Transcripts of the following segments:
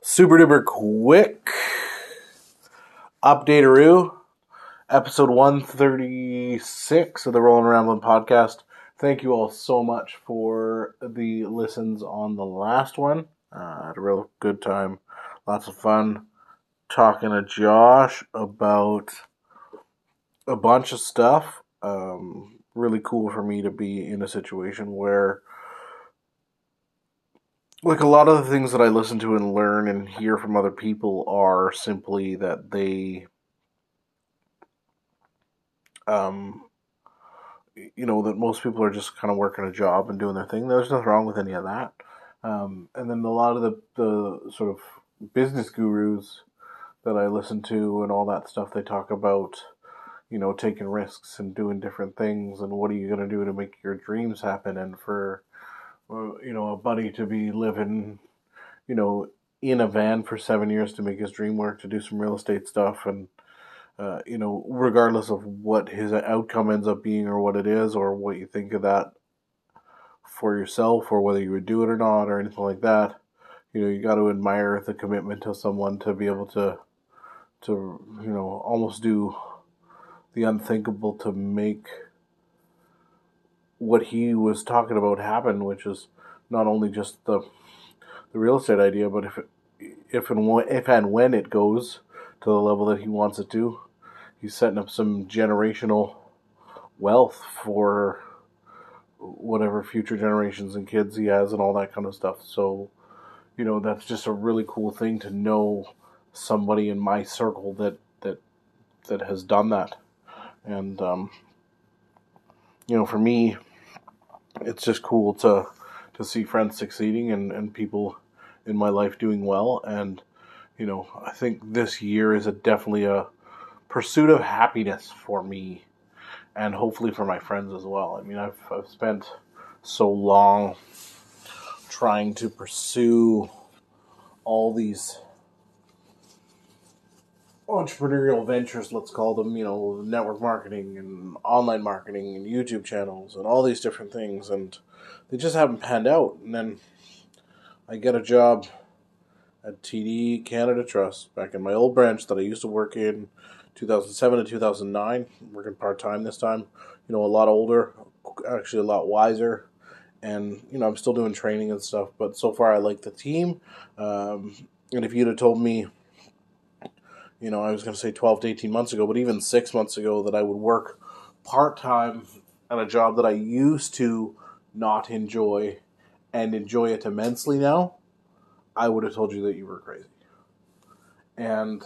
super duper quick updatearoo episode 136 of the rolling rambling podcast. Thank you all so much for the listens on the last one. Uh, I had a real good time. Lots of fun. Talking to josh about a bunch of stuff. Um, really cool for me to be in a situation where like a lot of the things that I listen to and learn and hear from other people are simply that they um you know that most people are just kind of working a job and doing their thing. There's nothing wrong with any of that. Um, and then a lot of the the sort of business gurus that I listen to and all that stuff they talk about you know taking risks and doing different things and what are you going to do to make your dreams happen and for you know, a buddy to be living, you know, in a van for seven years to make his dream work, to do some real estate stuff, and uh, you know, regardless of what his outcome ends up being or what it is or what you think of that for yourself or whether you would do it or not or anything like that, you know, you got to admire the commitment of someone to be able to, to you know, almost do the unthinkable to make what he was talking about happen, which is not only just the the real estate idea, but if if and when, if and when it goes to the level that he wants it to, he's setting up some generational wealth for whatever future generations and kids he has and all that kind of stuff. So, you know, that's just a really cool thing to know somebody in my circle that that that has done that. And um, you know, for me, it's just cool to to see friends succeeding and, and people in my life doing well. And you know i think this year is a definitely a pursuit of happiness for me and hopefully for my friends as well. I mean i've, I've spent so long trying to pursue all these entrepreneurial ventures, let's call them, you know, network marketing and online marketing and YouTube channels and all these different things, and they just haven't panned out. And then I get a job at TD Canada Trust back in my old branch that I used to work in 2007 to 2009, working part time this time. You know, a lot older, actually a lot wiser, and you know, I'm still doing training and stuff. But so far, I like the team. Um, and if you'd have told me you know, I was going to say 12 to 18 months ago, but even six months ago, that I would work part time at a job that I used to not enjoy and enjoy it immensely now, I would have told you that you were crazy. And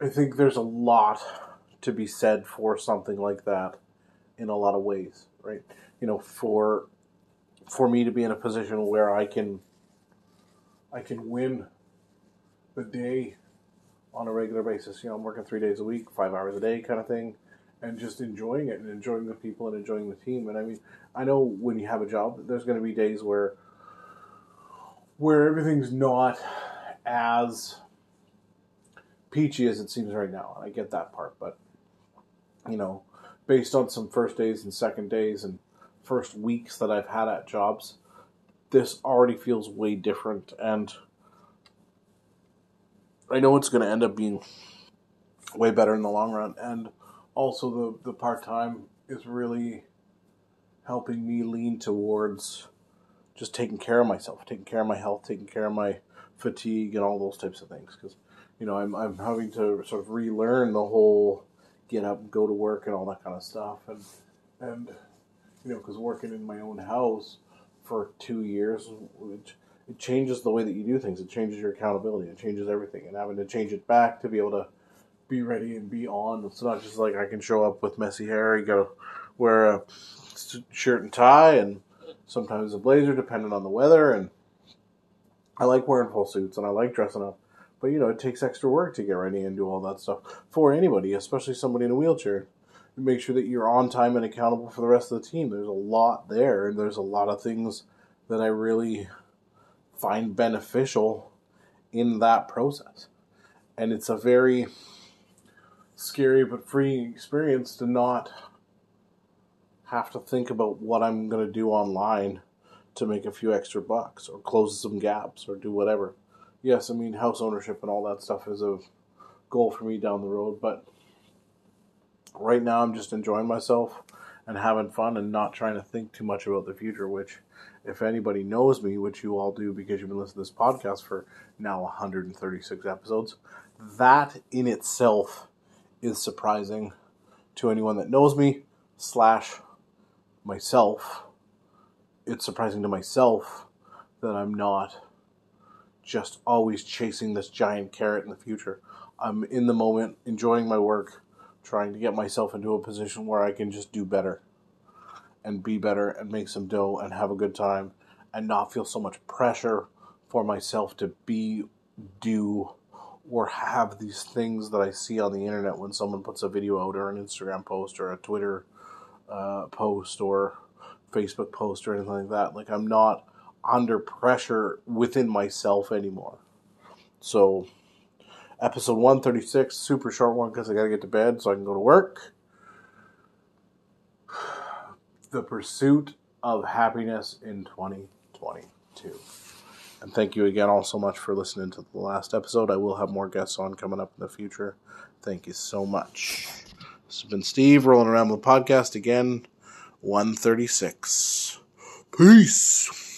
I think there's a lot to be said for something like that in a lot of ways, right? You know, for for me to be in a position where I can I can win the day on a regular basis. You know, I'm working three days a week, five hours a day, kind of thing, and just enjoying it and enjoying the people and enjoying the team. And I mean, I know when you have a job, there's going to be days where where everything's not as peachy as it seems right now, and I get that part. But you know, based on some first days and second days and first weeks that I've had at jobs, this already feels way different and I know it's going to end up being way better in the long run. And also, the, the part time is really helping me lean towards just taking care of myself, taking care of my health, taking care of my fatigue, and all those types of things. Because, you know, I'm, I'm having to sort of relearn the whole get up, go to work, and all that kind of stuff. And, and you know, because working in my own house for two years, which it changes the way that you do things. It changes your accountability. It changes everything. And having to change it back to be able to be ready and be on. It's not just like I can show up with messy hair. You got to wear a shirt and tie and sometimes a blazer, depending on the weather. And I like wearing full suits and I like dressing up. But you know, it takes extra work to get ready and do all that stuff for anybody, especially somebody in a wheelchair. Make sure that you're on time and accountable for the rest of the team. There's a lot there, and there's a lot of things that I really find beneficial in that process. And it's a very scary but freeing experience to not have to think about what I'm going to do online to make a few extra bucks or close some gaps or do whatever. Yes, I mean, house ownership and all that stuff is a goal for me down the road, but right now I'm just enjoying myself and having fun and not trying to think too much about the future, which if anybody knows me, which you all do because you've been listening to this podcast for now 136 episodes, that in itself is surprising to anyone that knows me slash myself. It's surprising to myself that I'm not just always chasing this giant carrot in the future. I'm in the moment, enjoying my work, trying to get myself into a position where I can just do better and be better and make some dough and have a good time and not feel so much pressure for myself to be, do, or have these things that I see on the internet when someone puts a video out or an Instagram post or a Twitter uh, post or Facebook post or anything like that. Like, I'm not under pressure within myself anymore. So, episode 136, super short one because I got to get to bed so I can go to work. The pursuit of happiness in 2022. And thank you again all so much for listening to the last episode. I will have more guests on coming up in the future. Thank you so much. This has been Steve rolling around with the podcast again, 136. Peace.